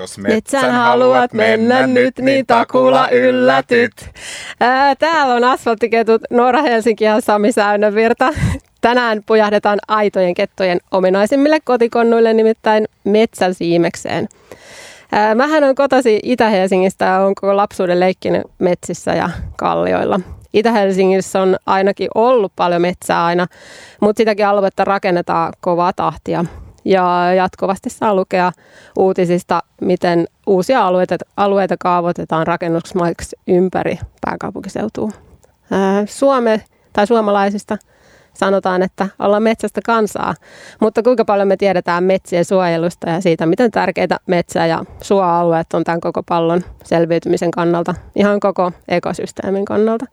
Jos metsän haluat mennä nyt, niin takulla yllätyt. Ää, täällä on asfalttiketut Noora Helsinki ja Sami Säynävirta. Tänään pujahdetaan aitojen kettojen ominaisimmille kotikonnuille, nimittäin metsäsiimekseen. Ää, mähän on kotasi Itä-Helsingistä ja on koko lapsuuden leikkinyt metsissä ja kallioilla. Itä-Helsingissä on ainakin ollut paljon metsää aina, mutta sitäkin aluetta rakennetaan kovaa tahtia. Ja jatkuvasti saa lukea uutisista, miten uusia alueita, alueita kaavoitetaan rakennusmaiksi ympäri pääkaupunkiseutua. Suome tai suomalaisista sanotaan, että ollaan metsästä kansaa, mutta kuinka paljon me tiedetään metsien suojelusta ja siitä, miten tärkeitä metsä- ja suoalueet on tämän koko pallon selviytymisen kannalta, ihan koko ekosysteemin kannalta.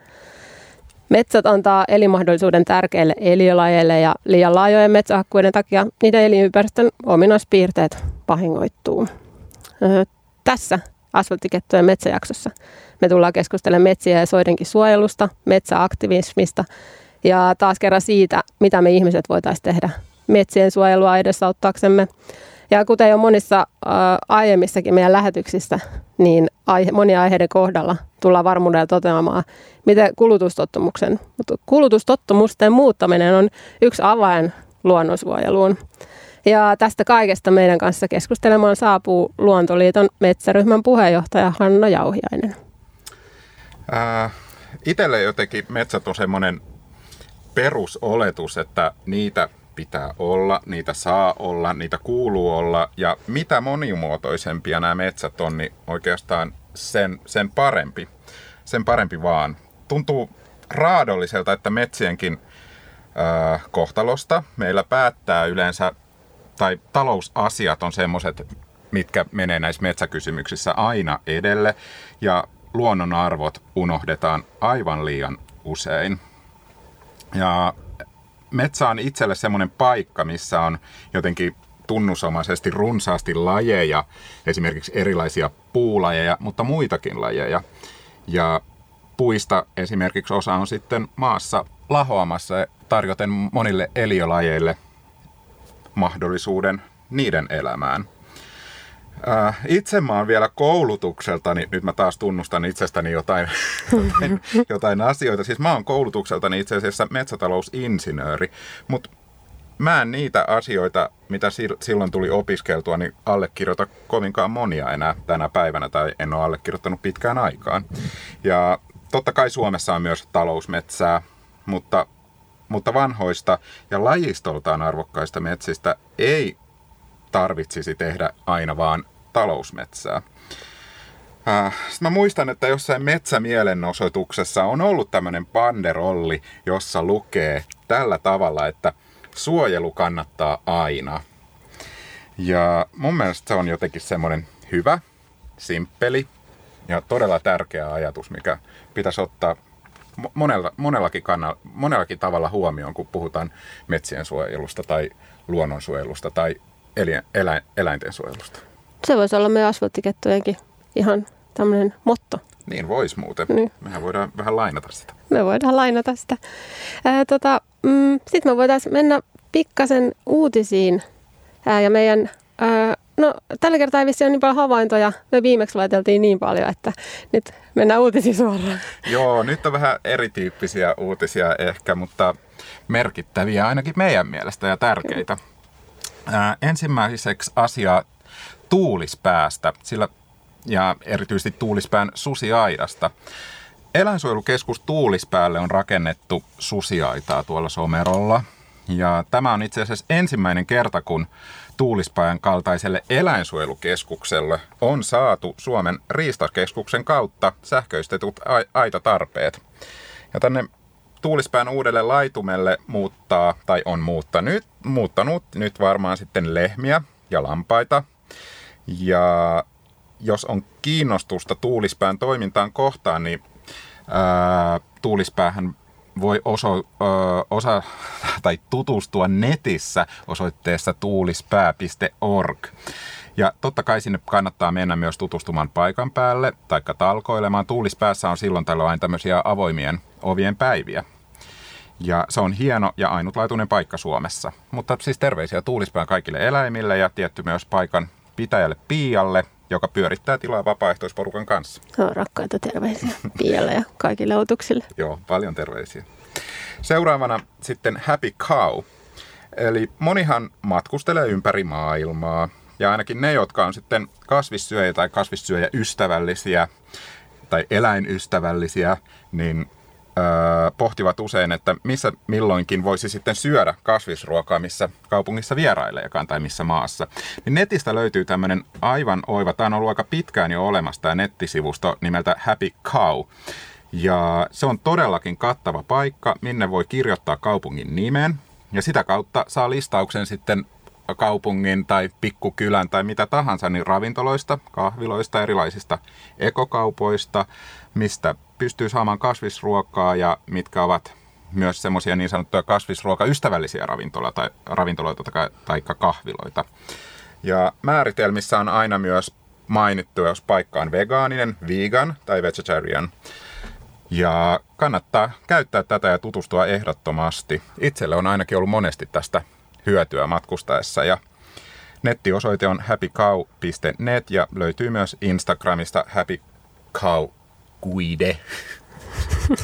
Metsät antaa elinmahdollisuuden tärkeille eliölajeille ja liian laajojen metsähakkuiden takia niiden elinympäristön ominaispiirteet vahingoittuu. Tässä asfalttikettojen metsäjaksossa me tullaan keskustelemaan metsiä ja soidenkin suojelusta, metsäaktivismista ja taas kerran siitä, mitä me ihmiset voitaisiin tehdä metsien suojelua edesauttaaksemme. Ja kuten jo monissa äh, aiemmissakin meidän lähetyksissä, niin aihe, monia aiheiden kohdalla tullaan varmuudella toteamaan, miten kulutustottumuksen, mutta kulutustottumusten muuttaminen on yksi avain luonnonsuojeluun. Ja tästä kaikesta meidän kanssa keskustelemaan saapuu Luontoliiton metsäryhmän puheenjohtaja Hanna Jauhiainen. Äh, itelle jotenkin metsät on semmoinen perusoletus, että niitä pitää olla, niitä saa olla, niitä kuuluu olla. Ja mitä monimuotoisempia nämä metsät on, niin oikeastaan sen, sen parempi. Sen parempi vaan. Tuntuu raadolliselta, että metsienkin äh, kohtalosta meillä päättää yleensä, tai talousasiat on semmoiset, mitkä menee näissä metsäkysymyksissä aina edelle. Ja luonnonarvot unohdetaan aivan liian usein. Ja metsä on itselle semmoinen paikka, missä on jotenkin tunnusomaisesti runsaasti lajeja, esimerkiksi erilaisia puulajeja, mutta muitakin lajeja. Ja puista esimerkiksi osa on sitten maassa lahoamassa tarjoten monille eliölajeille mahdollisuuden niiden elämään. Äh, itse mä oon vielä koulutukseltani, nyt mä taas tunnustan itsestäni jotain, jotain, jotain asioita. Siis mä oon koulutukseltani itse asiassa metsätalousinsinööri, mutta mä en niitä asioita, mitä silloin tuli opiskeltua, niin allekirjoita kovinkaan monia enää tänä päivänä, tai en ole allekirjoittanut pitkään aikaan. Ja totta kai Suomessa on myös talousmetsää, mutta, mutta vanhoista ja lajistoltaan arvokkaista metsistä ei tarvitsisi tehdä aina vaan talousmetsää. Äh, Sitten mä muistan, että jossain metsämielenosoituksessa on ollut tämmöinen panderolli, jossa lukee tällä tavalla, että suojelu kannattaa aina. Ja mun mielestä se on jotenkin semmoinen hyvä, simppeli ja todella tärkeä ajatus, mikä pitäisi ottaa monella, monellakin, kannalla, monellakin tavalla huomioon, kun puhutaan metsien suojelusta tai luonnonsuojelusta tai eläin, eläinten suojelusta. Se voisi olla meidän asfalttikettojenkin ihan tämmöinen motto. Niin voisi muuten. Niin. Mehän voidaan vähän lainata sitä. Me voidaan lainata sitä. tota, mm, Sitten me voitaisiin mennä pikkasen uutisiin. Ää, ja meidän, ää, no tällä kertaa ei vissi ole niin paljon havaintoja. Me viimeksi laiteltiin niin paljon, että nyt mennään uutisiin suoraan. Joo, nyt on vähän erityyppisiä uutisia ehkä, mutta merkittäviä ainakin meidän mielestä ja tärkeitä. Ää, ensimmäiseksi asia tuulispäästä, sillä, ja erityisesti tuulispään susiaidasta. Eläinsuojelukeskus Tuulispäälle on rakennettu susiaitaa tuolla Somerolla. Ja tämä on itse asiassa ensimmäinen kerta, kun Tuulispään kaltaiselle eläinsuojelukeskukselle on saatu Suomen riistakeskuksen kautta sähköistetut aitatarpeet. Ja tänne Tuulispään uudelle laitumelle muuttaa, tai on muuttanut, muuttanut nyt varmaan sitten lehmiä ja lampaita. Ja jos on kiinnostusta Tuulispään toimintaan kohtaan, niin ää, Tuulispäähän voi oso, ö, osa, tai tutustua netissä osoitteessa tuulispää.org. Ja totta kai sinne kannattaa mennä myös tutustumaan paikan päälle tai talkoilemaan. Tuulispäässä on silloin tällöin aina tämmöisiä avoimien ovien päiviä. Ja se on hieno ja ainutlaatuinen paikka Suomessa. Mutta siis terveisiä Tuulispään kaikille eläimille ja tietty myös paikan pitäjälle Pialle joka pyörittää tilaa vapaaehtoisporukan kanssa. No, rakkaita terveisiä Pialle ja kaikille outuksille. Joo, paljon terveisiä. Seuraavana sitten Happy Cow. Eli monihan matkustelee ympäri maailmaa. Ja ainakin ne, jotka on sitten kasvissyöjä tai kasvissyöjä-ystävällisiä tai eläinystävällisiä, niin pohtivat usein, että missä milloinkin voisi sitten syödä kasvisruokaa, missä kaupungissa vieraileekaan tai missä maassa. Niin netistä löytyy tämmöinen aivan oiva, tämä on ollut aika pitkään jo olemassa tämä nettisivusto nimeltä Happy Cow. Ja se on todellakin kattava paikka, minne voi kirjoittaa kaupungin nimen. Ja sitä kautta saa listauksen sitten kaupungin tai pikkukylän tai mitä tahansa, niin ravintoloista, kahviloista, erilaisista ekokaupoista, mistä pystyy saamaan kasvisruokaa ja mitkä ovat myös semmoisia niin sanottuja kasvisruokaystävällisiä ravintola tai, ravintoloita tai, tai kahviloita. Ja määritelmissä on aina myös mainittu, jos paikka on vegaaninen, vegan tai vegetarian. Ja kannattaa käyttää tätä ja tutustua ehdottomasti. Itselle on ainakin ollut monesti tästä hyötyä matkustaessa ja nettiosoite on happycow.net ja löytyy myös Instagramista happycowguide.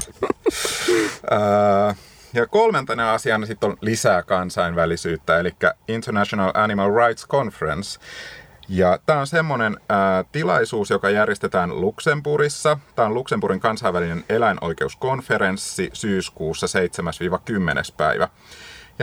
ja kolmantena asiana sitten on lisää kansainvälisyyttä, eli International Animal Rights Conference. Ja tämä on semmoinen ää, tilaisuus, joka järjestetään Luxemburissa. Tämä on Luxemburgin kansainvälinen eläinoikeuskonferenssi syyskuussa 7-10. päivä.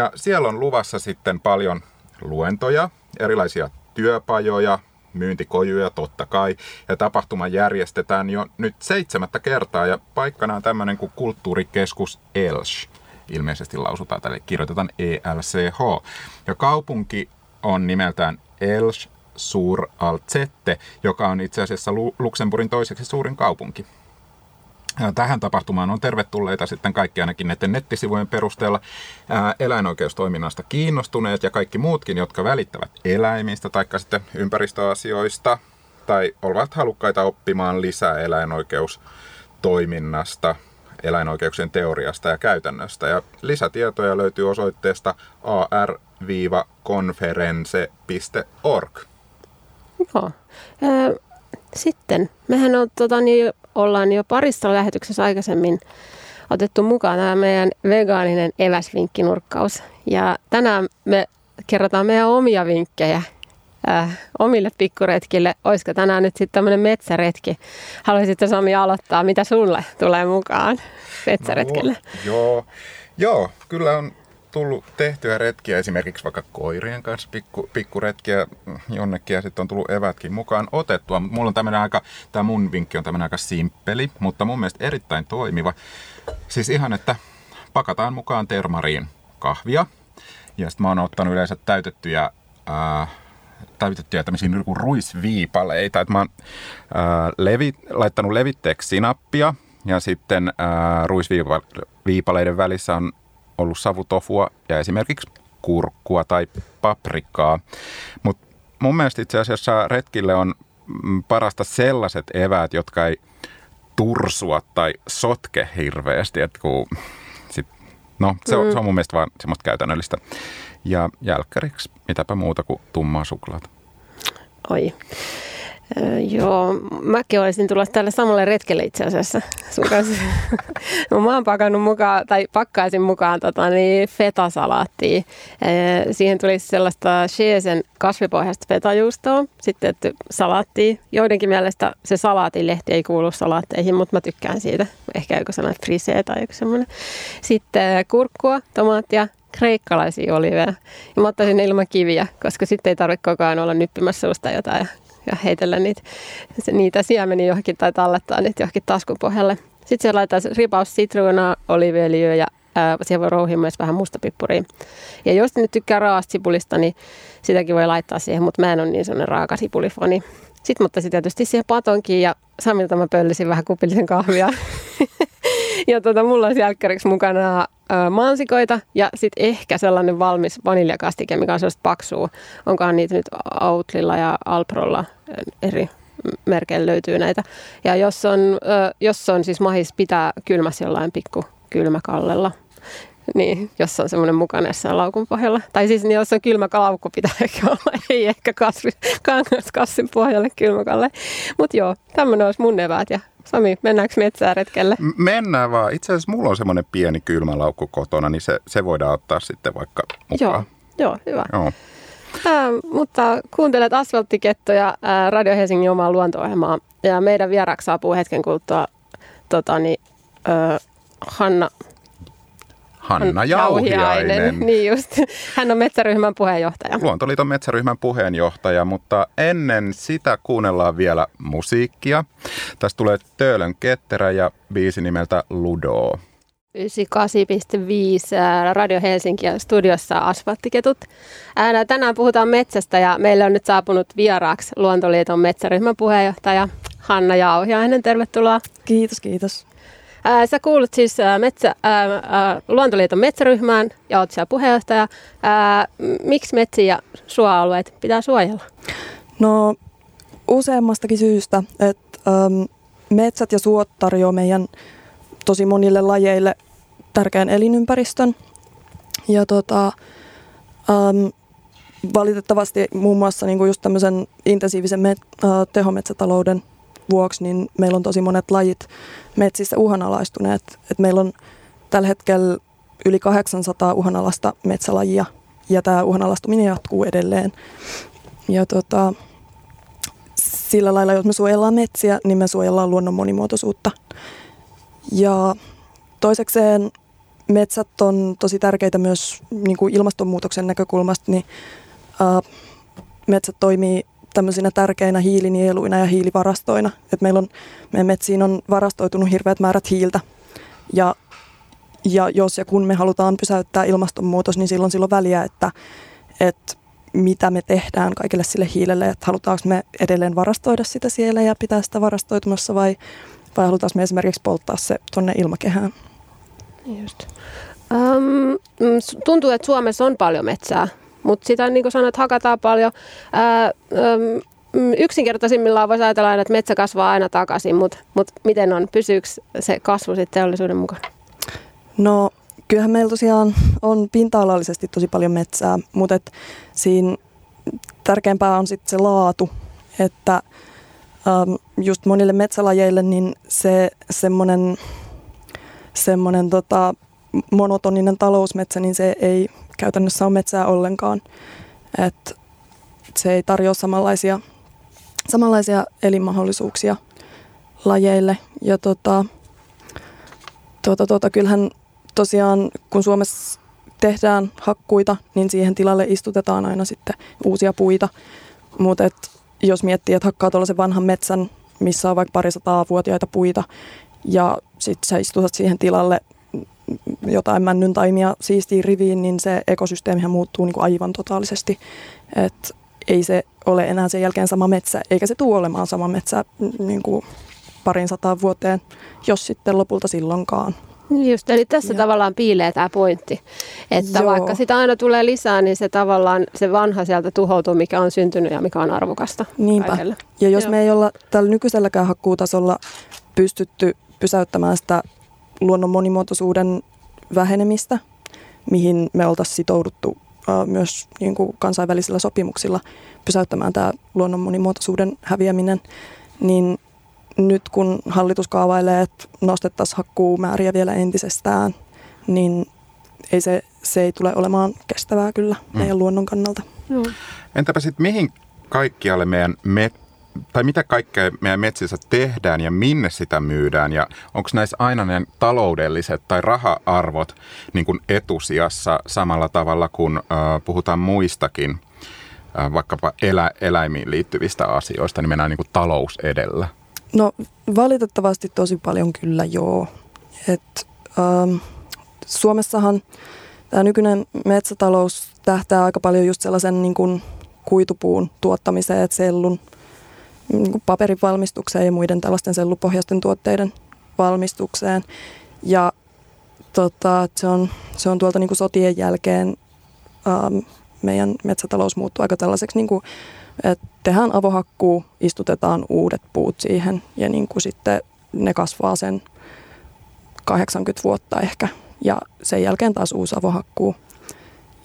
Ja siellä on luvassa sitten paljon luentoja, erilaisia työpajoja, myyntikojuja totta kai. Ja tapahtuma järjestetään jo nyt seitsemättä kertaa ja paikkana on tämmöinen kuin kulttuurikeskus Elsh. Ilmeisesti lausutaan tälle, kirjoitetaan ELCH. Ja kaupunki on nimeltään Elsh sur Alzette, joka on itse asiassa Luxemburgin toiseksi suurin kaupunki. Tähän tapahtumaan on tervetulleita sitten kaikki ainakin näiden nettisivujen perusteella eläinoikeustoiminnasta kiinnostuneet ja kaikki muutkin, jotka välittävät eläimistä tai sitten ympäristöasioista tai ovat halukkaita oppimaan lisää eläinoikeustoiminnasta, eläinoikeuksien teoriasta ja käytännöstä. Ja lisätietoja löytyy osoitteesta ar-conference.org. Joo. Sitten, mehän on tota, niin, ollaan jo parissa lähetyksessä aikaisemmin otettu mukaan tämä meidän vegaaninen eväsvinkkinurkkaus. Ja tänään me kerrotaan meidän omia vinkkejä äh, omille pikkuretkille. Olisiko tänään nyt sitten tämmöinen metsäretki? Haluaisitko Sami aloittaa, mitä sulle tulee mukaan metsäretkille? No, joo, joo, kyllä on tullut tehtyä retkiä esimerkiksi vaikka koirien kanssa, pikku, pikkuretkiä jonnekin ja sitten on tullut evätkin mukaan otettua. Mulla on tämmöinen aika, tämä mun vinkki on tämmöinen aika simppeli, mutta mun mielestä erittäin toimiva. Siis ihan, että pakataan mukaan termariin kahvia ja sitten mä oon ottanut yleensä täytettyjä ää, täytettyjä tämmöisiä niin ruisviipaleita. Että mä oon ää, levi, laittanut levitteeksi sinappia ja sitten ää, ruisviipaleiden välissä on ollut savutofua ja esimerkiksi kurkkua tai paprikaa. Mutta mun mielestä itse asiassa retkille on mm, parasta sellaiset eväät, jotka ei tursua tai sotke hirveästi. Et kun sit, no, se, on, mm. se on mun mielestä vaan semmoista käytännöllistä. Ja jälkkäriksi mitäpä muuta kuin tummaa suklaata. Oi. Joo, mäkin olisin tulla tälle samalle retkelle itse asiassa sun kanssa. mä oon pakannut mukaan, tai pakkaisin mukaan tota, niin fetasalaattia. Siihen tulisi sellaista Sheesen kasvipohjaista fetajuustoa, sitten että salaattia. Joidenkin mielestä se salaatilehti ei kuulu salaatteihin, mutta mä tykkään siitä. Ehkä joku sellainen frisee tai joku semmoinen. Sitten kurkkua, tomaattia, kreikkalaisia oliveja. Ja mä ottaisin ne ilman kiviä, koska sitten ei tarvitse koko ajan olla nyppimässä jotain ja heitellä niitä, niitä siemeniä johonkin tai tallettaa niitä johonkin taskun pohjalle. Sitten siellä laitetaan ripaus sitruunaa, oliviöljyä ja ää, siihen voi rouhia myös vähän mustapippuria. Ja jos nyt tykkää raasta sipulista, niin sitäkin voi laittaa siihen, mutta mä en ole niin sellainen raaka sipulifoni. Sitten mä ottaisin tietysti siihen patonkin ja Samilta mä pöllisin vähän kupillisen kahvia. ja tota, mulla olisi jälkkäriksi mukana mansikoita ja sitten ehkä sellainen valmis vaniljakastike, mikä on sellaista paksua. Onkohan niitä nyt Outlilla ja Alprolla eri merkeillä löytyy näitä. Ja jos on, jos on siis mahis pitää kylmässä jollain pikku kylmäkallella. Niin, jos on semmoinen mukana jossain laukun pohjalla. Tai siis niin jos on kylmä laukku, pitää ehkä olla. Ei ehkä kasvi, kangaskassin pohjalle kylmäkalle. Mutta joo, tämmöinen olisi mun eväät. Ja Sami, mennäänkö metsään retkelle? M- mennään vaan. Itse asiassa mulla on semmoinen pieni kylmä laukku kotona, niin se, se voidaan ottaa sitten vaikka mukaan. Joo, joo hyvä. Joo. Äh, mutta kuuntelet Asfalttikettoja äh, Radio Helsingin omaa luonto-ohjelmaa. Ja meidän vieraksi saapuu hetken kuluttua tota, niin, äh, Hanna Hanna Jauhiainen. Niin just. Hän on metsäryhmän puheenjohtaja. Luontoliiton metsäryhmän puheenjohtaja, mutta ennen sitä kuunnellaan vielä musiikkia. Tästä tulee Töölön ketterä ja biisi nimeltä Ludo. 98,5 Radio Helsinki ja studiossa Asfalttiketut. Tänään puhutaan metsästä ja meille on nyt saapunut vieraaksi Luontoliiton metsäryhmän puheenjohtaja Hanna Jauhiainen. Tervetuloa. Kiitos, kiitos. Ää, sä kuulut siis metsä, ää, ää, Luontoliiton metsäryhmään ja oot siellä puheenjohtaja. Ää, miksi metsiä ja suoalueet pitää suojella? No useammastakin syystä, että äm, metsät ja suot tarjoaa meidän tosi monille lajeille tärkeän elinympäristön. Ja tota, äm, valitettavasti muun muassa niin kuin just tämmöisen intensiivisen met, äh, tehometsätalouden vuoksi, niin meillä on tosi monet lajit metsissä uhanalaistuneet. Et meillä on tällä hetkellä yli 800 uhanalasta metsälajia ja tämä uhanalaistuminen jatkuu edelleen. Ja tota, sillä lailla, jos me suojellaan metsiä, niin me suojellaan luonnon monimuotoisuutta. Ja toisekseen metsät on tosi tärkeitä myös niin kuin ilmastonmuutoksen näkökulmasta, niin ää, metsät toimii tämmöisinä tärkeinä hiilinieluina ja hiilivarastoina. Et meillä on, meidän metsiin on varastoitunut hirveät määrät hiiltä. Ja, ja jos ja kun me halutaan pysäyttää ilmastonmuutos, niin silloin silloin väliä, että, että mitä me tehdään kaikille sille hiilelle, että halutaanko me edelleen varastoida sitä siellä ja pitää sitä varastoitumassa vai, vai halutaanko me esimerkiksi polttaa se tuonne ilmakehään. Just. Um, tuntuu, että Suomessa on paljon metsää mutta sitä niin kuin sanoit, hakataan paljon. Ää, yksinkertaisimmillaan voisi ajatella aina, että metsä kasvaa aina takaisin, mutta mut miten on? Pysyykö se kasvu sitten teollisuuden mukana? No kyllähän meillä tosiaan on pinta-alallisesti tosi paljon metsää, mutta et siinä tärkeämpää on sitten se laatu, että äm, just monille metsälajeille niin se semmoinen semmonen, tota, monotoninen talousmetsä, niin se ei käytännössä ole metsää ollenkaan. Et se ei tarjoa samanlaisia, samanlaisia elinmahdollisuuksia lajeille. Ja tota, tota, tota, kyllähän tosiaan, kun Suomessa tehdään hakkuita, niin siihen tilalle istutetaan aina sitten uusia puita. Mutta jos miettii, että hakkaa tuollaisen vanhan metsän, missä on vaikka parisataa vuotiaita puita, ja sitten sä istutat siihen tilalle jotain männyn taimia siistiin riviin, niin se ekosysteemihän muuttuu niin kuin aivan totaalisesti. Et ei se ole enää sen jälkeen sama metsä, eikä se tule olemaan sama metsä niin kuin parin sataan vuoteen, jos sitten lopulta silloinkaan. Just, eli tässä ja. tavallaan piilee tämä pointti, että Joo. vaikka sitä aina tulee lisää, niin se tavallaan se vanha sieltä tuhoutuu, mikä on syntynyt ja mikä on arvokasta. Niinpä. Kaikille. Ja jos Joo. me ei olla tällä nykyiselläkään hakkuutasolla pystytty pysäyttämään sitä luonnon monimuotoisuuden vähenemistä, mihin me oltaisiin sitouduttu myös niin kuin kansainvälisillä sopimuksilla pysäyttämään tämä luonnon monimuotoisuuden häviäminen, niin nyt kun hallitus kaavailee, että nostettaisiin hakkuumääriä vielä entisestään, niin ei se, se ei tule olemaan kestävää kyllä mm. meidän luonnon kannalta. Mm. Entäpä sitten mihin kaikkialle meidän met, tai mitä kaikkea meidän metsissä tehdään ja minne sitä myydään ja onko näissä aina ne taloudelliset tai raha-arvot niin kuin etusijassa samalla tavalla kuin äh, puhutaan muistakin äh, vaikkapa elä, eläimiin liittyvistä asioista, niin mennään niin kuin talous edellä? No valitettavasti tosi paljon kyllä joo. Et, ähm, Suomessahan tämä nykyinen metsätalous tähtää aika paljon just sellaisen niin kuin kuitupuun tuottamiseen, että sellun niin paperin valmistukseen ja muiden tällaisten sellupohjaisten tuotteiden valmistukseen. Ja tota, se, on, se on tuolta niin kuin sotien jälkeen ähm, meidän metsätalous muuttuu aika tällaiseksi, niin kuin, että tehdään avohakkuu, istutetaan uudet puut siihen ja niin kuin sitten ne kasvaa sen 80 vuotta ehkä ja sen jälkeen taas uusi avohakkuu.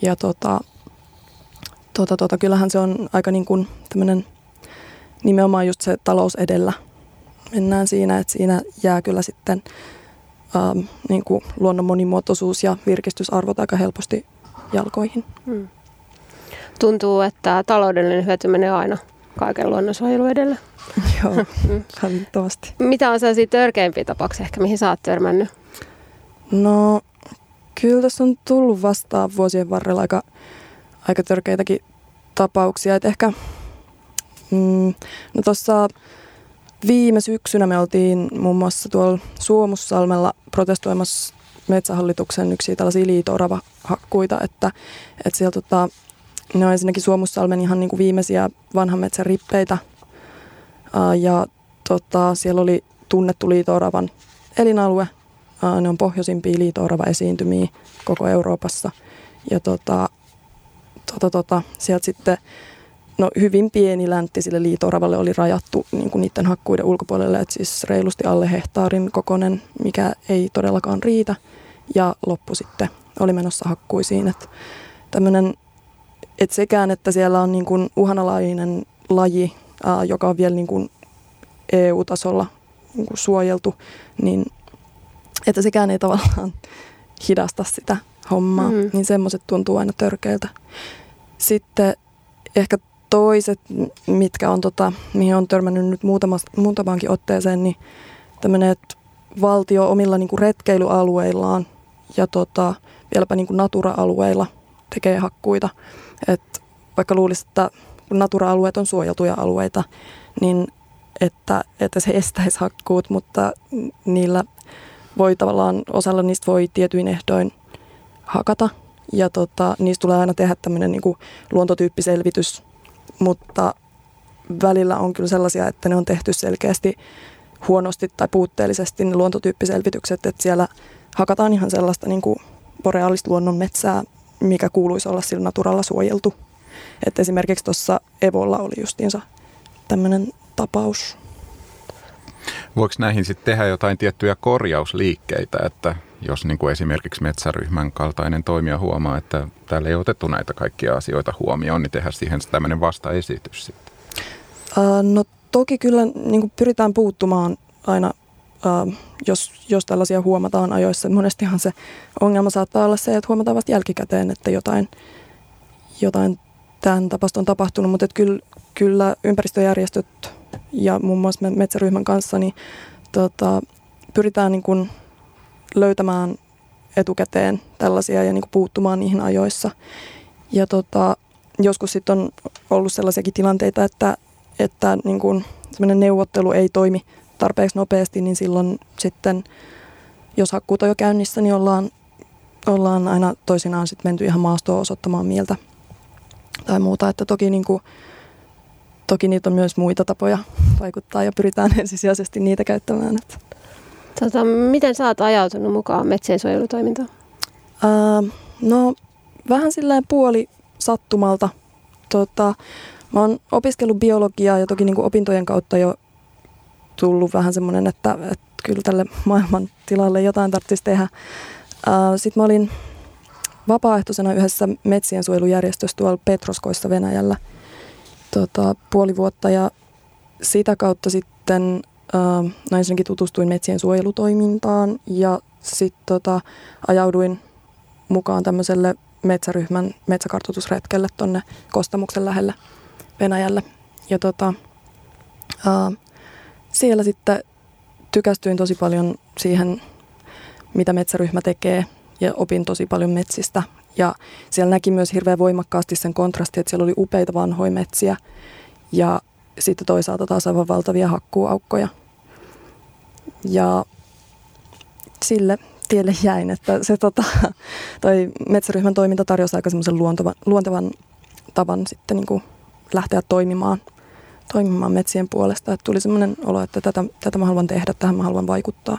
Ja tota, tota, tota, kyllähän se on aika niin kuin tämmöinen nimenomaan just se talous edellä. Mennään siinä, että siinä jää kyllä sitten ähm, niin kuin luonnon monimuotoisuus ja virkistysarvot aika helposti jalkoihin. Hmm. Tuntuu, että taloudellinen hyöty menee aina kaiken luonnonsuojelun edellä. Joo, mm. valitettavasti. Mitä on sellaisia törkeimpiä tapauksia ehkä, mihin sä oot törmännyt? No, kyllä tässä on tullut vastaan vuosien varrella aika, aika törkeitäkin tapauksia. Et ehkä, mm, no tuossa viime syksynä me oltiin muun muassa tuolla Suomussalmella protestoimassa metsähallituksen yksi tällaisia liito-oravahakkuita, että, että siellä tota, ne on ensinnäkin Suomussalmen ihan niin kuin viimeisiä vanhan metsän rippeitä. Ja tota, siellä oli tunnettu liito-oravan elinalue. Ne on pohjoisimpia liito-orava esiintymiä koko Euroopassa. Ja tota, tota, tota, sieltä sitten no, hyvin pieni läntti sille liito-oravalle oli rajattu niin kuin niiden hakkuiden ulkopuolelle, että siis reilusti alle hehtaarin kokonen, mikä ei todellakaan riitä. Ja loppu sitten oli menossa hakkuisiin. Että tämmöinen et sekään, että siellä on niin kuin uhanalainen laji, ää, joka on vielä niin kuin EU-tasolla niin kuin suojeltu, niin että sekään ei tavallaan hidasta sitä hommaa, mm. niin semmoiset tuntuu aina törkeiltä. Sitten ehkä toiset, mitkä on tota, mihin on törmännyt nyt muutamaankin otteeseen, niin tämmöinen, että valtio omilla niin kuin retkeilyalueillaan ja tota, vieläpä niin kuin natura-alueilla tekee hakkuita – et vaikka luulisi, että kun natura-alueet on suojeltuja alueita, niin että, että se estäisi hakkuut, mutta niillä voi tavallaan, osalla niistä voi tietyin ehdoin hakata. Ja tota, niistä tulee aina tehdä tämmöinen niin luontotyyppiselvitys, mutta välillä on kyllä sellaisia, että ne on tehty selkeästi huonosti tai puutteellisesti ne luontotyyppiselvitykset, että siellä hakataan ihan sellaista niin kuin boreaalista luonnon metsää, mikä kuuluisi olla sillä naturalla suojeltu. Et esimerkiksi tuossa Evolla oli justiinsa tämmöinen tapaus. Voiko näihin sitten tehdä jotain tiettyjä korjausliikkeitä, että jos niin kuin esimerkiksi metsäryhmän kaltainen toimija huomaa, että täällä ei otettu näitä kaikkia asioita huomioon, niin tehdä siihen tämmöinen vastaesitys sitten? No toki kyllä niin kuin pyritään puuttumaan aina jos, jos tällaisia huomataan ajoissa. Monestihan se ongelma saattaa olla se, että huomataan vasta jälkikäteen, että jotain, jotain tämän tapasta on tapahtunut, mutta kyllä, kyllä ympäristöjärjestöt ja muun muassa metsäryhmän kanssa niin tota, pyritään niin kuin löytämään etukäteen tällaisia ja niin kuin puuttumaan niihin ajoissa. Ja tota, joskus sitten on ollut sellaisiakin tilanteita, että, että niin kuin neuvottelu ei toimi tarpeeksi nopeasti, niin silloin sitten, jos hakkuut on jo käynnissä, niin ollaan, ollaan aina toisinaan sitten menty ihan maastoon osoittamaan mieltä tai muuta. Että toki, niin kuin, toki niitä on myös muita tapoja vaikuttaa ja pyritään ensisijaisesti niitä käyttämään. Että. Tota, miten sä oot ajautunut mukaan metsien suojelutoimintaan? Ää, no vähän silleen puoli sattumalta. Tota, mä oon opiskellut biologiaa ja toki niin kuin opintojen kautta jo tullut vähän semmoinen, että, että kyllä tälle maailman tilalle jotain tarvitsisi tehdä. Sitten mä olin vapaaehtoisena yhdessä metsien suojelujärjestössä tuolla Petroskoissa Venäjällä tota, puoli vuotta ja sitä kautta sitten äh, no ensinnäkin tutustuin metsien suojelutoimintaan ja sitten tota, ajauduin mukaan tämmöiselle metsäryhmän metsäkartoitusretkelle tuonne Kostamuksen lähelle Venäjälle. Ja tota, äh, siellä sitten tykästyin tosi paljon siihen, mitä metsäryhmä tekee ja opin tosi paljon metsistä. Ja siellä näki myös hirveän voimakkaasti sen kontrasti, että siellä oli upeita vanhoja metsiä ja sitten toisaalta taas aivan valtavia hakkuuaukkoja. Ja sille tielle jäin, että se tota, toi metsäryhmän toiminta tarjosi aika semmoisen luontevan, luontevan tavan sitten niin kuin lähteä toimimaan – toimimaan metsien puolesta. Että tuli sellainen olo, että tätä, tätä mä haluan tehdä, tähän mä haluan vaikuttaa.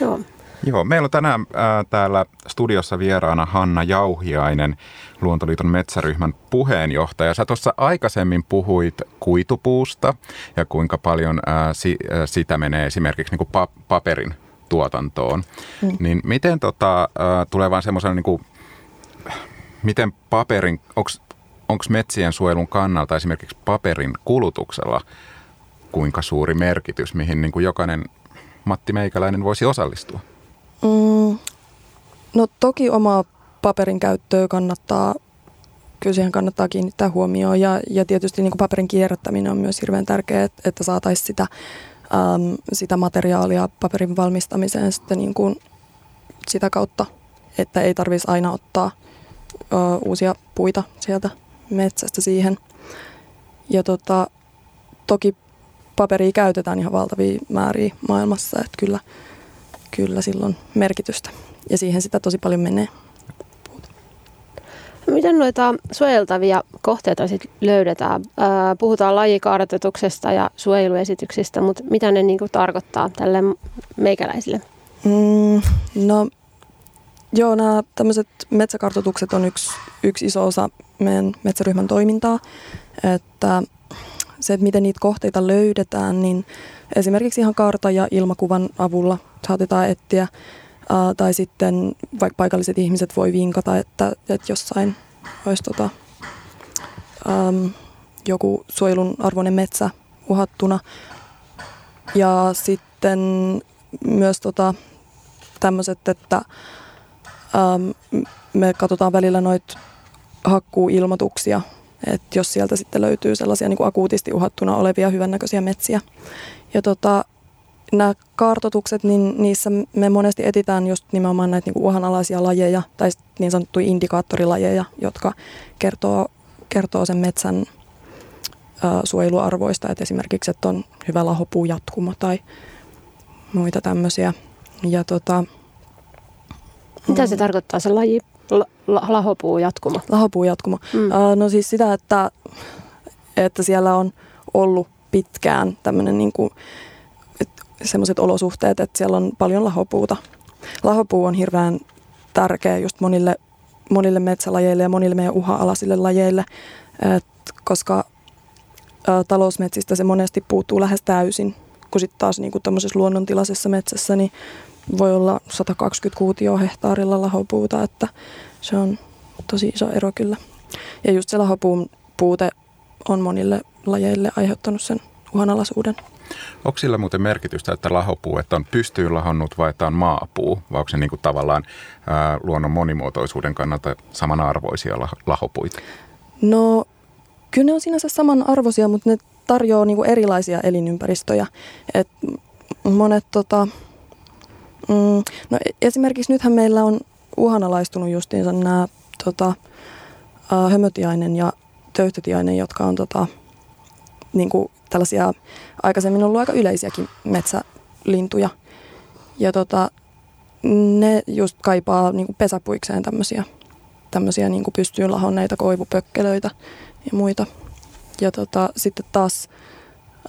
Joo. Joo, meillä on tänään ää, täällä studiossa vieraana Hanna Jauhiainen, Luontoliiton metsäryhmän puheenjohtaja. Sä tuossa aikaisemmin puhuit kuitupuusta ja kuinka paljon ää, si, ää, sitä menee esimerkiksi niin kuin pa- paperin tuotantoon. Mm. Niin miten tota, tulee vaan semmoisen, niin kuin, miten paperin, onko metsien suojelun kannalta esimerkiksi paperin kulutuksella kuinka suuri merkitys, mihin niin kuin jokainen Matti Meikäläinen voisi osallistua? Mm, no toki omaa paperin käyttöä kannattaa, kyllä siihen kannattaa kiinnittää huomioon ja, ja tietysti niin kuin paperin kierrättäminen on myös hirveän tärkeää, että, saataisiin sitä, äm, sitä materiaalia paperin valmistamiseen sitten niin kuin sitä kautta, että ei tarvitsisi aina ottaa ö, uusia puita sieltä metsästä siihen. Ja tota, toki paperia käytetään ihan valtavia määriä maailmassa, että kyllä, kyllä silloin merkitystä. Ja siihen sitä tosi paljon menee. Miten noita suojeltavia kohteita sitten löydetään? Puhutaan lajikartoituksesta ja suojeluesityksistä, mutta mitä ne niinku tarkoittaa tälle meikäläisille? Mm, no joo, nämä tämmöiset metsäkartoitukset on yksi, yksi iso osa meidän metsäryhmän toimintaa. Että se, että miten niitä kohteita löydetään, niin esimerkiksi ihan karta- ja ilmakuvan avulla saatetaan etsiä. Ää, tai sitten vaikka paikalliset ihmiset voi vinkata, että, että jossain olisi tota, äm, joku suojelun arvoinen metsä uhattuna. Ja sitten myös tota, tämmöiset, että äm, me katsotaan välillä noita hakkuuilmoituksia että jos sieltä sitten löytyy sellaisia niin kuin akuutisti uhattuna olevia hyvännäköisiä metsiä. Ja tota, nämä kartotukset, niin niissä me monesti etitään just nimenomaan näitä niin kuin uhanalaisia lajeja tai niin sanottuja indikaattorilajeja, jotka kertoo, kertoo sen metsän ä, suojeluarvoista, että esimerkiksi, että on hyvä lahopuu jatkumo tai muita tämmöisiä. Ja tota, Mitä se mm. tarkoittaa se laji? La, lahopuu jatkumo. Lahopuu jatkumo. Mm. Uh, no siis sitä, että, että siellä on ollut pitkään tämmöinen niin kuin, semmoiset olosuhteet, että siellä on paljon lahopuuta. Lahopuu on hirveän tärkeä just monille, monille metsälajeille ja monille meidän uha-alaisille lajeille, et koska ä, talousmetsistä se monesti puuttuu lähes täysin, kun sitten taas niin tuommoisessa luonnontilaisessa metsässä niin voi olla 120 kuutio hehtaarilla lahopuuta, että se on tosi iso ero kyllä. Ja just se lahopuun puute on monille lajeille aiheuttanut sen uhanalaisuuden. Onko sillä muuten merkitystä, että lahopuu, että on pystyyn lahonnut vai että on maapuu? Vai onko se niin kuin tavallaan ää, luonnon monimuotoisuuden kannalta samanarvoisia lahopuita? No kyllä ne on sinänsä samanarvoisia, mutta ne tarjoaa niin kuin erilaisia elinympäristöjä. Et monet tota, Mm, no e- esimerkiksi nythän meillä on uhanalaistunut justiinsa nämä tota, hömötiainen ja töyhtötiainen, jotka on tota, niin kuin tällaisia aikaisemmin ollut aika yleisiäkin metsälintuja. Ja tota, ne just kaipaa niin kuin pesäpuikseen tämmöisiä, tämmöisiä niin kuin pystyyn lahonneita koivupökkelöitä ja muita. Ja tota, sitten taas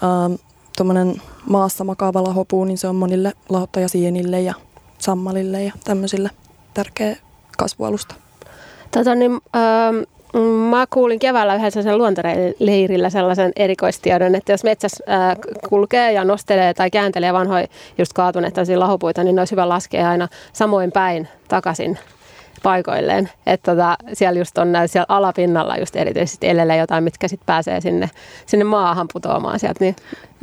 ähm, tuommoinen maassa makaava lahopuu, niin se on monille lahottajasienille ja sammalille ja tämmöisille tärkeä kasvualusta. Tota, niin, ähm, mä kuulin keväällä yhdessä sen luontoleirillä sellaisen erikoistiedon, että jos metsässä kulkee ja nostelee tai kääntelee vanhoja just kaatuneita lahopuita, niin ne olisi hyvä laskea aina samoin päin takaisin paikoilleen. Että tota, siellä just on siellä alapinnalla just erityisesti elellä jotain, mitkä sitten pääsee sinne, sinne maahan putoamaan sieltä. Niin.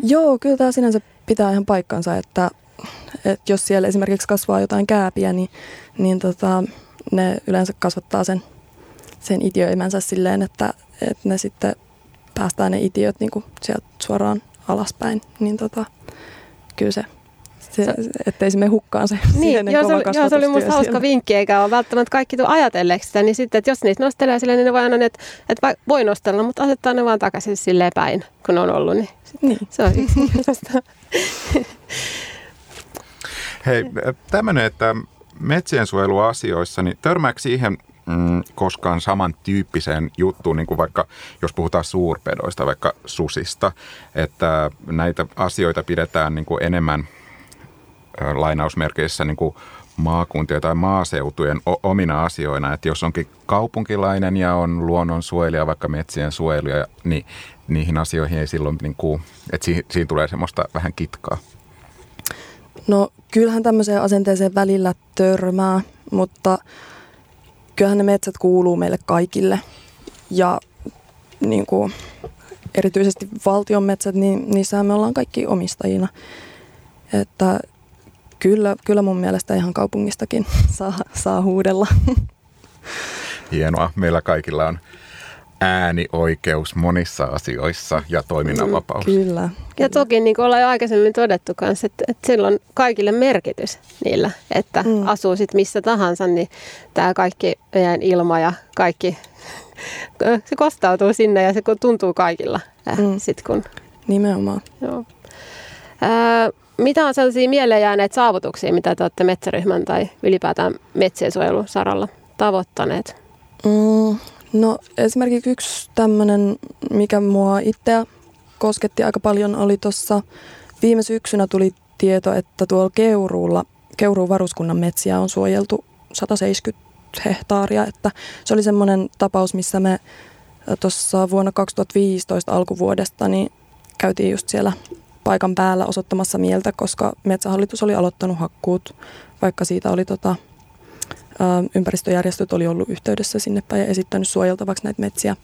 Joo, kyllä tämä sinänsä pitää ihan paikkansa, että, että jos siellä esimerkiksi kasvaa jotain kääpiä, niin, niin tota, ne yleensä kasvattaa sen, sen itiöimänsä silleen, että, että ne sitten päästään ne itiöt niin sieltä suoraan alaspäin. Niin tota, kyllä se se, ettei se mene hukkaan se niin, joo, se, oli, joo, se oli musta hauska vinkki, eikä ole välttämättä kaikki tule ajatelleeksi sitä, niin sitten, että jos niitä nostelee silleen, niin ne voi aina, että, että voi nostella, mutta asettaa ne vaan takaisin silleen päin, kun on ollut, niin, niin. se on yksinkertaista. Hei, tämmöinen, että metsien suojeluasioissa, niin törmääkö siihen mm, koskaan samantyyppiseen juttuun, niin kuin vaikka jos puhutaan suurpedoista, vaikka susista, että näitä asioita pidetään niin kuin enemmän – lainausmerkeissä niin kuin maakuntien tai maaseutujen omina asioina. Että jos onkin kaupunkilainen ja on luonnonsuojelija, vaikka metsien suojelija, niin niihin asioihin ei silloin, niin kuin, että siihen, siihen tulee semmoista vähän kitkaa. No kyllähän tämmöiseen asenteeseen välillä törmää, mutta kyllähän ne metsät kuuluu meille kaikille. Ja niin kuin, erityisesti valtion metsät, niin niissähän me ollaan kaikki omistajina. Että kyllä, kyllä mun mielestä ihan kaupungistakin saa, saa huudella. Hienoa. Meillä kaikilla on äänioikeus monissa asioissa ja toiminnanvapaus. Mm, kyllä. Ja toki niin kuin ollaan jo aikaisemmin todettu kanssa, että, että sillä on kaikille merkitys niillä, että mm. asuu sit missä tahansa, niin tämä kaikki meidän ilma ja kaikki, se kostautuu sinne ja se tuntuu kaikilla äh, mm. sit kun... Nimenomaan. Joo. Ää, mitä on sellaisia mieleen jääneet saavutuksia, mitä te olette metsäryhmän tai ylipäätään metsien suojelusaralla tavoittaneet? Mm, No esimerkiksi yksi tämmöinen, mikä mua itseä kosketti aika paljon, oli tuossa viime syksynä tuli tieto, että tuolla Keuruulla, Keuruun varuskunnan metsiä on suojeltu 170 hehtaaria. Että se oli semmoinen tapaus, missä me tuossa vuonna 2015 alkuvuodesta niin käytiin just siellä paikan päällä osoittamassa mieltä, koska Metsähallitus oli aloittanut hakkuut, vaikka siitä oli tota, ympäristöjärjestöt oli ollut yhteydessä sinne päin ja esittänyt suojeltavaksi näitä metsiä.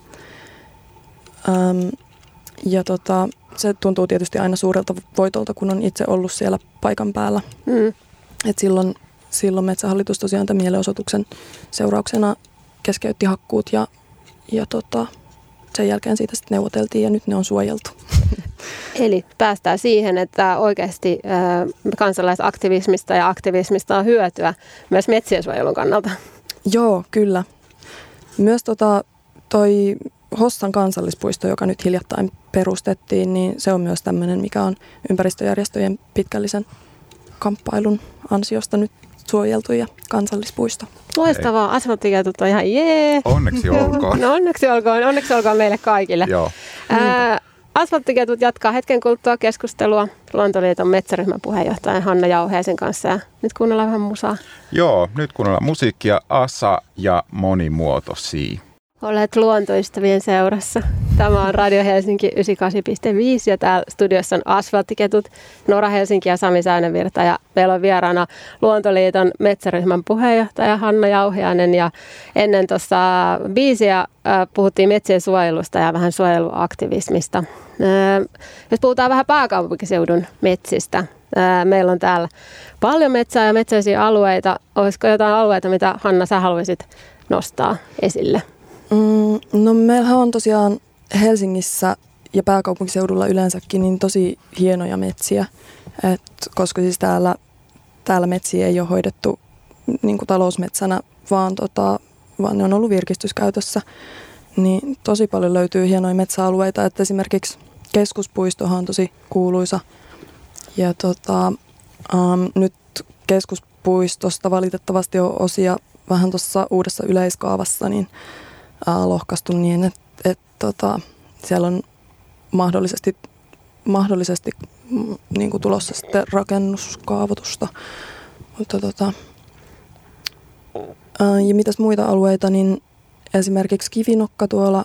ja tota, se tuntuu tietysti aina suurelta voitolta, kun on itse ollut siellä paikan päällä. Mm. Et silloin, silloin Metsähallitus tosiaan tämän mielenosoituksen seurauksena keskeytti hakkuut ja, ja tota, sen jälkeen siitä sitten neuvoteltiin ja nyt ne on suojeltu. Eli päästään siihen, että oikeasti kansalaisaktivismista ja aktivismista on hyötyä myös metsien suojelun kannalta. Joo, kyllä. Myös tota, toi Hossan kansallispuisto, joka nyt hiljattain perustettiin, niin se on myös tämmöinen, mikä on ympäristöjärjestöjen pitkällisen kamppailun ansiosta nyt suojeltu ja kansallispuisto. Loistavaa, asfalttiketut on ihan jee. Onneksi olkoon. no onneksi olkoon, onneksi olkoon meille kaikille. Joo. Ää, Asfalttiketut jatkaa hetken kuluttua keskustelua Luontoliiton metsäryhmän puheenjohtajan Hanna Jauheisen kanssa. Ja nyt kuunnellaan vähän musaa. Joo, nyt kuunnellaan musiikkia Asa ja monimuotoisia. Olet luontoystävien seurassa. Tämä on Radio Helsinki 98,5 ja täällä studiossa on Asfalttiketut, Nora Helsinki ja Sami Säynävirta. Ja meillä on vieraana Luontoliiton metsäryhmän puheenjohtaja Hanna Jauhiainen. Ja ennen tuossa biisiä äh, puhuttiin metsien suojelusta ja vähän suojeluaktivismista. Äh, jos puhutaan vähän pääkaupunkiseudun metsistä, äh, meillä on täällä paljon metsää ja metsäisiä alueita. Olisiko jotain alueita, mitä Hanna sä haluaisit nostaa esille? Mm, no meillähän on tosiaan Helsingissä ja pääkaupunkiseudulla yleensäkin niin tosi hienoja metsiä, Et koska siis täällä, täällä metsiä ei ole hoidettu niin kuin talousmetsänä, vaan, tota, vaan ne on ollut virkistyskäytössä. Niin tosi paljon löytyy hienoja metsäalueita, että esimerkiksi keskuspuistohan on tosi kuuluisa. Ja tota, um, nyt keskuspuistosta valitettavasti on osia vähän tuossa uudessa yleiskaavassa, niin lohkaistu niin, että et, tota, siellä on mahdollisesti, mahdollisesti mm, niin kuin tulossa sitten rakennuskaavoitusta. Mutta tota, ja mitäs muita alueita, niin esimerkiksi Kivinokka tuolla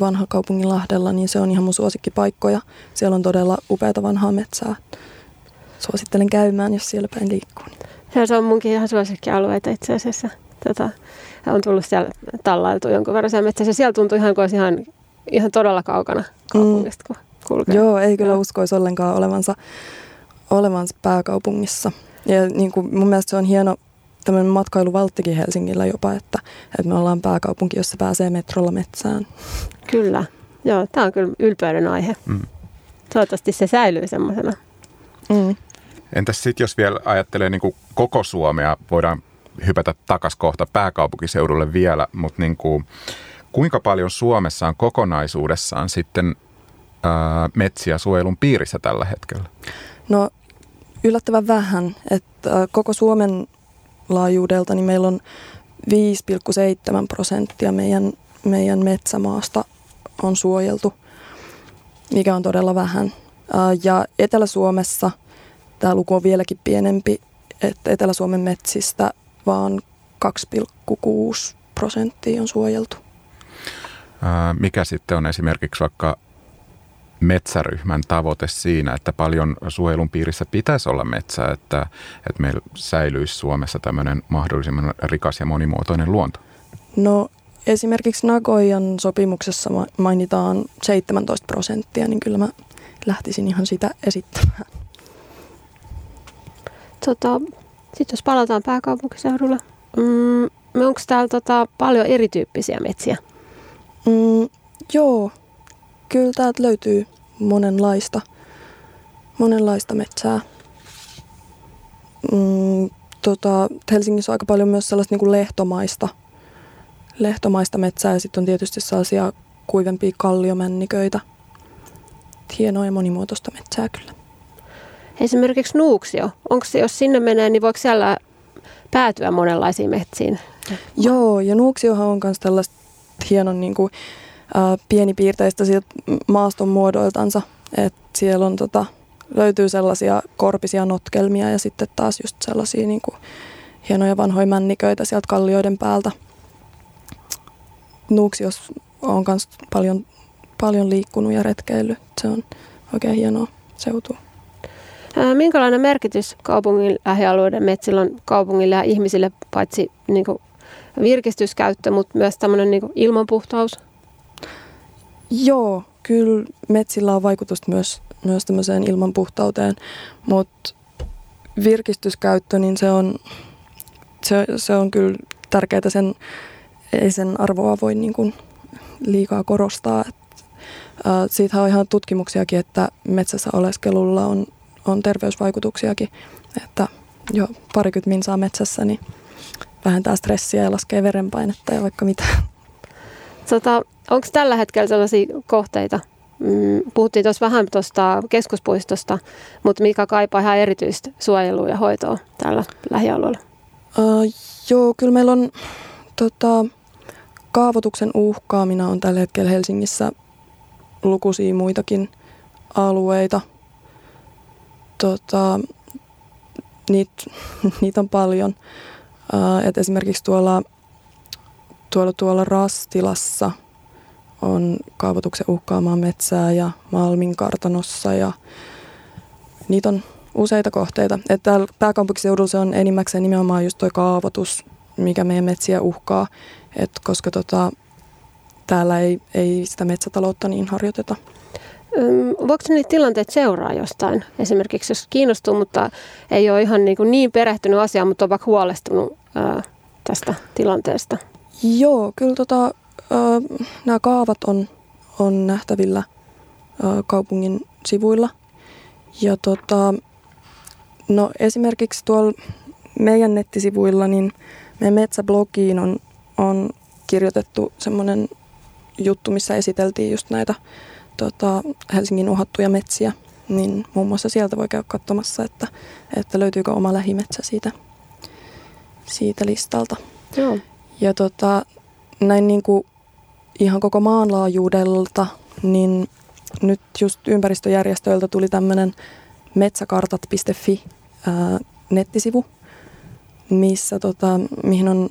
vanha kaupungin Lahdella, niin se on ihan mun suosikkipaikkoja. Siellä on todella upeata vanhaa metsää. Suosittelen käymään, jos siellä päin liikkuu. Ja se on munkin ihan suosikkialueita itse asiassa. Tota, on tullut siellä tallailtu jonkun verran siellä metsässä. Siellä tuntui ihan kuin olisi ihan, ihan todella kaukana kaupungista, kun kulkee. Joo, ei kyllä uskoisi ollenkaan olevansa, olevansa pääkaupungissa. Ja niin kuin mun mielestä se on hieno tämmöinen matkailuvalttikin Helsingillä jopa, että, että me ollaan pääkaupunki, jossa pääsee metrolla metsään. Kyllä. Joo, tämä on kyllä ylpeyden aihe. Mm. Toivottavasti se säilyy semmoisena. Mm. Entäs sitten, jos vielä ajattelee niin kuin koko Suomea, voidaan hypätä takaisin kohta pääkaupunkiseudulle vielä, mutta niin kuin, kuinka paljon Suomessa on kokonaisuudessaan sitten ää, metsiä suojelun piirissä tällä hetkellä? No yllättävän vähän, että koko Suomen laajuudelta niin meillä on 5,7 prosenttia meidän, meidän metsämaasta on suojeltu, mikä on todella vähän. Ja Etelä-Suomessa tämä luku on vieläkin pienempi, että Etelä-Suomen metsistä vaan 2,6 prosenttia on suojeltu. mikä sitten on esimerkiksi vaikka metsäryhmän tavoite siinä, että paljon suojelun piirissä pitäisi olla metsää, että, että meillä säilyisi Suomessa tämmöinen mahdollisimman rikas ja monimuotoinen luonto? No esimerkiksi Nagoyan sopimuksessa mainitaan 17 prosenttia, niin kyllä mä lähtisin ihan sitä esittämään. Tota, Sitten jos palataan pääkaupunkiseudulla, mm, onko täällä tota, paljon erityyppisiä metsiä? Mm, joo, kyllä täältä löytyy monenlaista, monenlaista metsää. Mm, tota, Helsingissä on aika paljon myös sellaista niin kuin lehtomaista, lehtomaista metsää ja sitten on tietysti sellaisia kuivempia kalliomänniköitä. Hienoa ja monimuotoista metsää kyllä. Esimerkiksi Nuuksio, onko se, jos sinne menee, niin voiko siellä päätyä monenlaisiin metsiin? Joo, ja Nuuksiohan on myös tällaista hienon niin kuin, ää, pienipiirteistä sieltä maaston muodoiltansa. että siellä on, tota, löytyy sellaisia korpisia notkelmia ja sitten taas just sellaisia niin kuin, hienoja vanhoja männiköitä sieltä kallioiden päältä. Nuuksios on myös paljon, paljon liikkunut ja retkeillyt. Se on oikein hienoa seutua. Minkälainen merkitys kaupungin lähialueiden metsillä on kaupungille ja ihmisille, paitsi niin kuin virkistyskäyttö, mutta myös tämmöinen niin ilmanpuhtaus? Joo, kyllä metsillä on vaikutusta myös, myös tämmöiseen ilmanpuhtauteen, mutta virkistyskäyttö, niin se on, se, se on kyllä tärkeää. Sen, ei sen arvoa voi niin kuin liikaa korostaa. Et, äh, siitä on ihan tutkimuksiakin, että metsässä oleskelulla on, on terveysvaikutuksiakin, että jo parikymmentä minsaa metsässä, niin vähentää stressiä ja laskee verenpainetta ja vaikka mitä. Tota, Onko tällä hetkellä sellaisia kohteita? Mm, puhuttiin tuossa vähän tuosta keskuspuistosta, mutta mikä kaipaa ihan erityistä suojelua ja hoitoa täällä lähialueella? Uh, joo, kyllä meillä on tota, kaavoituksen uhkaamina on tällä hetkellä Helsingissä lukuisia muitakin alueita. Tota, niitä niit on paljon. Uh, et esimerkiksi tuolla, tuolla, tuolla Rastilassa on kaavoituksen uhkaamaa metsää ja Malmin kartanossa ja niitä on useita kohteita. Että täällä pääkaupunkiseudulla se on enimmäkseen nimenomaan just tuo kaavoitus, mikä meidän metsiä uhkaa, Et koska tota, täällä ei, ei sitä metsätaloutta niin harjoiteta. Voiko niitä tilanteet seuraa jostain? Esimerkiksi jos kiinnostuu, mutta ei ole ihan niin, niin perehtynyt asiaan, mutta on vaikka huolestunut ää, tästä tilanteesta. Joo, kyllä tota, ää, nämä kaavat on, on nähtävillä ää, kaupungin sivuilla. Ja tota, no esimerkiksi tuolla meidän nettisivuilla, niin meidän metsäblogiin on, on kirjoitettu semmoinen juttu, missä esiteltiin just näitä tota, Helsingin uhattuja metsiä, niin muun muassa sieltä voi käydä katsomassa, että, että löytyykö oma lähimetsä siitä, siitä listalta. Joo. Ja tota, näin niin kuin ihan koko maanlaajuudelta, niin nyt just ympäristöjärjestöiltä tuli tämmöinen metsäkartat.fi ää, nettisivu, missä tota, mihin on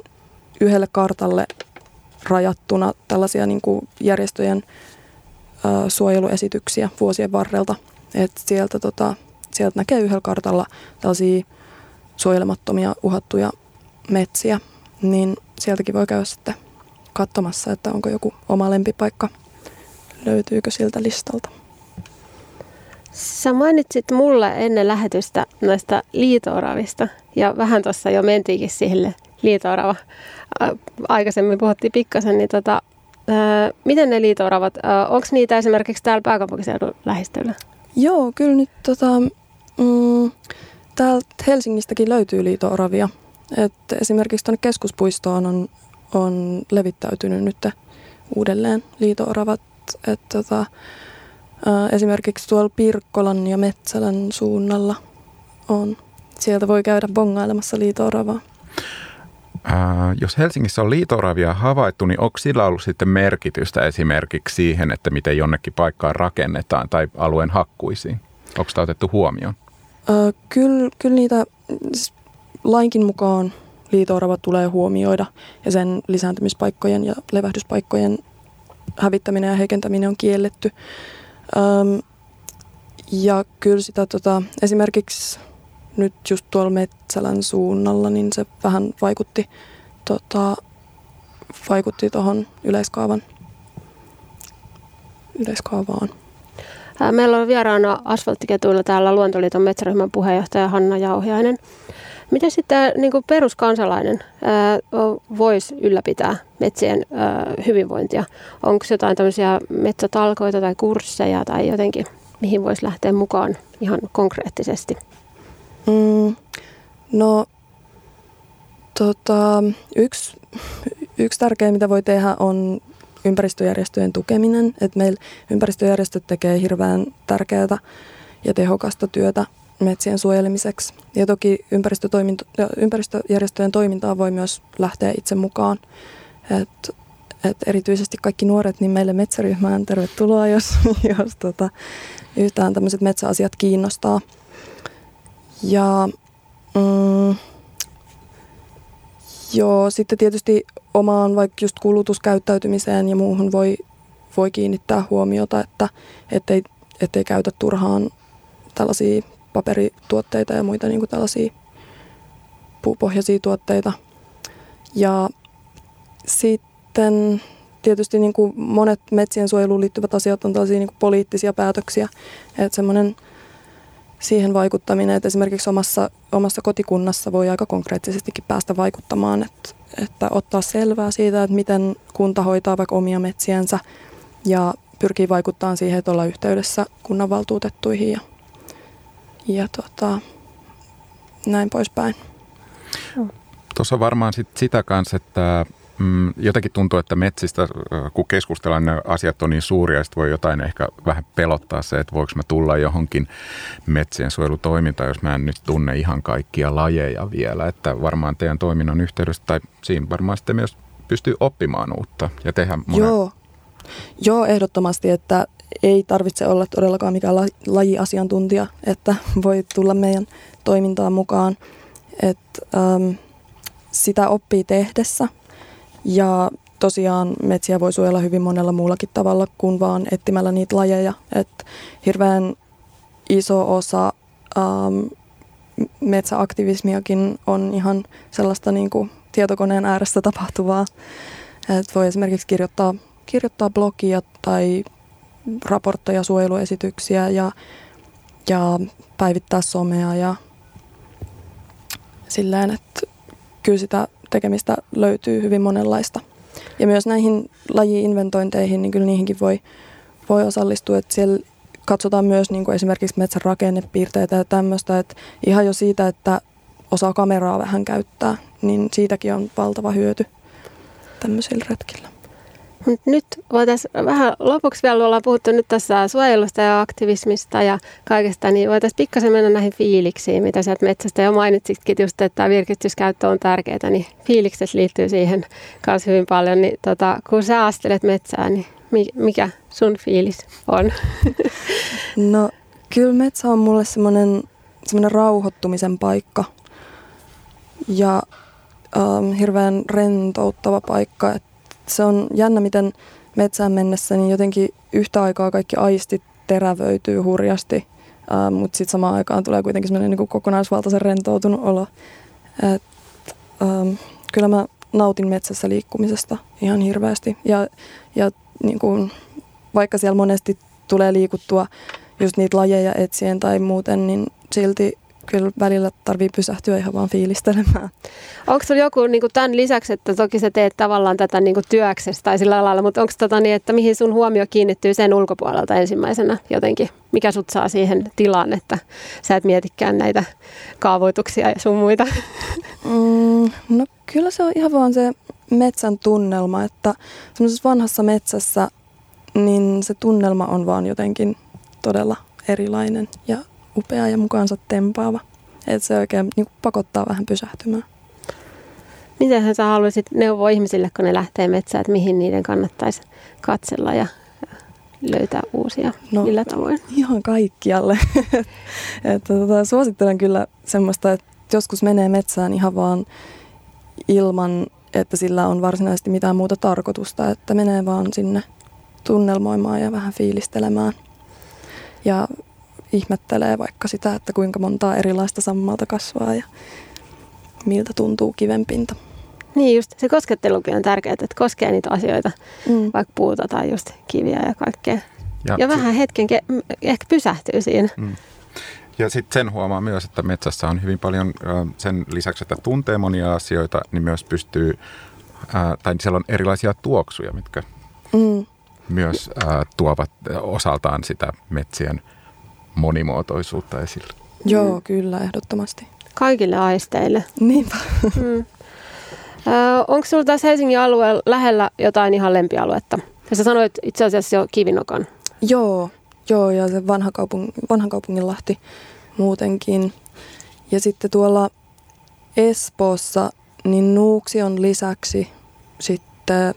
yhdelle kartalle rajattuna tällaisia niin kuin järjestöjen suojeluesityksiä vuosien varrelta. Et sieltä, tota, sieltä näkee yhdellä kartalla tällaisia suojelemattomia uhattuja metsiä, niin sieltäkin voi käydä sitten katsomassa, että onko joku oma lempipaikka, löytyykö siltä listalta. Sä mainitsit mulle ennen lähetystä noista liitooravista ja vähän tuossa jo mentiinkin siihen liitoorava. Aikaisemmin puhuttiin pikkasen, niin tota, ää, miten ne liitooravat, onko niitä esimerkiksi täällä pääkaupunkiseudun lähistöllä? Joo, kyllä nyt tota, mm, täältä Helsingistäkin löytyy liitooravia. Esimerkiksi tuonne keskuspuistoon on on levittäytynyt nyt uudelleen liitooravat. Et tota, esimerkiksi tuolla Pirkkolan ja Metsälän suunnalla on. Sieltä voi käydä bongailemassa liitooravaa. Ää, jos Helsingissä on liitooravia havaittu, niin onko sillä ollut sitten merkitystä esimerkiksi siihen, että miten jonnekin paikkaan rakennetaan tai alueen hakkuisiin? Onko tämä otettu huomioon? kyllä, kyllä niitä siis lainkin mukaan liitoorava tulee huomioida ja sen lisääntymispaikkojen ja levähdyspaikkojen hävittäminen ja heikentäminen on kielletty. Öm, ja kyllä sitä tota, esimerkiksi nyt just tuolla Metsälän suunnalla, niin se vähän vaikutti tota, vaikutti tuohon yleiskaavan, yleiskaavaan. Meillä on vieraana asfalttiketuilla täällä Luontoliiton metsäryhmän puheenjohtaja Hanna Jauhiainen. Miten sitten niin kuin peruskansalainen voisi ylläpitää metsien hyvinvointia? Onko jotain tämmöisiä metsätalkoita tai kursseja tai jotenkin, mihin voisi lähteä mukaan ihan konkreettisesti? Mm, no, tota, yksi, yksi tärkeä, mitä voi tehdä, on ympäristöjärjestöjen tukeminen. Et meillä ympäristöjärjestöt tekee hirveän tärkeää ja tehokasta työtä metsien suojelemiseksi. Ja toki ympäristöjärjestöjen toimintaa voi myös lähteä itse mukaan. Et, et erityisesti kaikki nuoret, niin meille metsäryhmään tervetuloa, jos, jos tota, yhtään tämmöiset metsäasiat kiinnostaa. Ja mm, joo, sitten tietysti omaan vaikka just kulutuskäyttäytymiseen ja muuhun voi, voi kiinnittää huomiota, että ettei, ettei käytä turhaan tällaisia paperituotteita ja muita niin kuin tällaisia puupohjaisia tuotteita. Ja sitten tietysti niin kuin monet metsien suojeluun liittyvät asiat on tällaisia niin kuin poliittisia päätöksiä. Että semmoinen siihen vaikuttaminen, että esimerkiksi omassa, omassa kotikunnassa voi aika konkreettisestikin päästä vaikuttamaan, että, että ottaa selvää siitä, että miten kunta hoitaa vaikka omia metsiänsä ja pyrkii vaikuttamaan siihen, että ollaan yhteydessä kunnanvaltuutettuihin ja ja tota, näin poispäin. Tuossa varmaan sit sitä kanssa, että mm, jotenkin tuntuu, että metsistä, kun keskustellaan, ne asiat on niin suuria, ja voi jotain ehkä vähän pelottaa se, että voiko mä tulla johonkin metsien suojelutoimintaan, jos mä en nyt tunne ihan kaikkia lajeja vielä. Että varmaan teidän toiminnan yhteydessä, tai siinä varmaan sitten myös pystyy oppimaan uutta ja tehdä monen... Joo. Joo, ehdottomasti, että ei tarvitse olla todellakaan mikään lajiasiantuntija, että voi tulla meidän toimintaan mukaan. Et, äm, sitä oppii tehdessä ja tosiaan metsiä voi suojella hyvin monella muullakin tavalla kuin vaan etsimällä niitä lajeja. Et hirveän iso osa äm, metsäaktivismiakin on ihan sellaista niin kuin tietokoneen ääressä tapahtuvaa. Et voi esimerkiksi kirjoittaa, kirjoittaa blogia tai raportteja, suojeluesityksiä ja, ja päivittää somea ja silleen, että kyllä sitä tekemistä löytyy hyvin monenlaista. Ja myös näihin laji-inventointeihin, niin kyllä niihinkin voi, voi osallistua, että siellä katsotaan myös niin kuin esimerkiksi metsän rakennepiirteitä ja tämmöistä, että ihan jo siitä, että osaa kameraa vähän käyttää, niin siitäkin on valtava hyöty tämmöisillä retkillä. Nyt voitaisiin vähän lopuksi vielä, ollaan puhuttu nyt tässä suojelusta ja aktivismista ja kaikesta, niin voitaisiin pikkasen mennä näihin fiiliksiin, mitä sieltä metsästä jo mainitsitkin just, että virkistyskäyttö on tärkeää, niin fiilikset liittyy siihen kanssa hyvin paljon. Niin tota, kun sä astelet metsää, niin mikä sun fiilis on? No kyllä metsä on mulle semmoinen, semmoinen rauhoittumisen paikka ja ähm, hirveän rentouttava paikka, että se on jännä, miten metsään mennessä niin jotenkin yhtä aikaa kaikki aistit terävöityy hurjasti, uh, mutta sitten samaan aikaan tulee kuitenkin semmoinen niin kokonaisvaltaisen rentoutunut olo. Et, um, kyllä mä nautin metsässä liikkumisesta ihan hirveästi ja, ja niin kuin, vaikka siellä monesti tulee liikuttua just niitä lajeja etsien tai muuten, niin silti kyllä välillä tarvii pysähtyä ihan vaan fiilistelemään. Onko sinulla joku niin kuin tämän lisäksi, että toki sä teet tavallaan tätä niin kuin työksessä tai sillä lailla, mutta onko tota niin, että mihin sun huomio kiinnittyy sen ulkopuolelta ensimmäisenä jotenkin? Mikä sut saa siihen tilaan, että sä et mietikään näitä kaavoituksia ja sun muita? Mm, no kyllä se on ihan vaan se metsän tunnelma, että semmoisessa vanhassa metsässä niin se tunnelma on vaan jotenkin todella erilainen ja upea ja mukaansa tempaava. Että se oikein niin pakottaa vähän pysähtymään. Miten sä haluaisit neuvoa ihmisille, kun ne lähtee metsään, että mihin niiden kannattaisi katsella ja löytää uusia? No, Millä tavoin? Ihan kaikkialle. että, tota, suosittelen kyllä semmoista, että joskus menee metsään ihan vaan ilman, että sillä on varsinaisesti mitään muuta tarkoitusta, että menee vaan sinne tunnelmoimaan ja vähän fiilistelemään. ja ihmettelee vaikka sitä, että kuinka montaa erilaista sammalta kasvaa ja miltä tuntuu kivenpinta. Niin just, se koskettelukin on tärkeää, että koskee niitä asioita, mm. vaikka puuta tai just kiviä ja kaikkea. Ja, ja vähän hetken ke- ehkä pysähtyy siinä. Mm. Ja sitten sen huomaa myös, että metsässä on hyvin paljon sen lisäksi, että tuntee monia asioita, niin myös pystyy, tai siellä on erilaisia tuoksuja, mitkä mm. myös tuovat osaltaan sitä metsien monimuotoisuutta esille. Joo, mm. kyllä, ehdottomasti. Kaikille aisteille. Niinpä. Mm. onko sinulla tässä Helsingin alueella lähellä jotain ihan lempialuetta? Ja sä sanoit itse asiassa jo Kivinokan. Joo, joo ja se vanha, kaupung, vanhan kaupungin lahti muutenkin. Ja sitten tuolla Espoossa, niin Nuuksion lisäksi sitten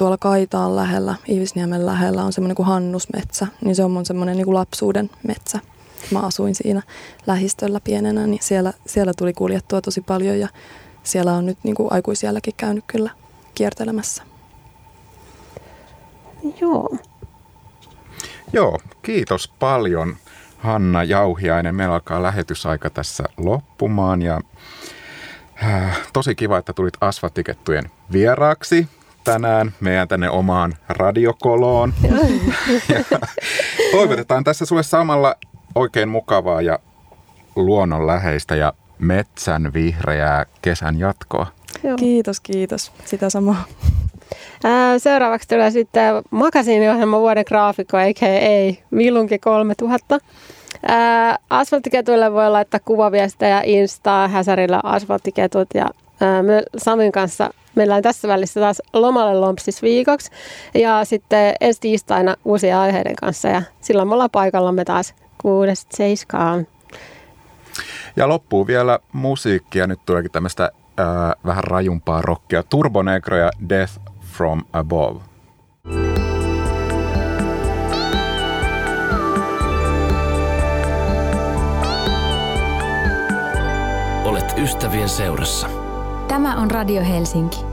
tuolla Kaitaan lähellä, Ivisniemen lähellä on semmoinen kuin Hannusmetsä, niin se on mun semmoinen niin kuin lapsuuden metsä. Mä asuin siinä lähistöllä pienenä, niin siellä, siellä tuli kuljettua tosi paljon ja siellä on nyt niin kuin aikuisielläkin käynyt kyllä kiertelemässä. Joo. Joo, kiitos paljon Hanna Jauhiainen. Meillä alkaa lähetysaika tässä loppumaan ja äh, tosi kiva, että tulit asfaltikettujen vieraaksi tänään meidän tänne omaan radiokoloon. ja toivotetaan tässä sulle samalla oikein mukavaa ja luonnonläheistä ja metsän vihreää kesän jatkoa. Joo. Kiitos, kiitos. Sitä samaa. Seuraavaksi tulee sitten makasiiniohjelma vuoden graafikko, a.k.a. Vilunki 3000. asfalttiketuille voi laittaa kuvaviestejä Instaa, Häsärillä asfalttiketut ja me Samin kanssa meillä on tässä välissä taas lomalle lompsis viikoksi ja sitten ensi tiistaina uusia aiheiden kanssa ja silloin me ollaan paikallamme taas kuudesta seiskaan. Ja loppuu vielä musiikkia. Nyt tuleekin tämmöistä äh, vähän rajumpaa rockia. Turbonegro ja Death from Above. Olet ystävien seurassa. Tämä on Radio Helsinki.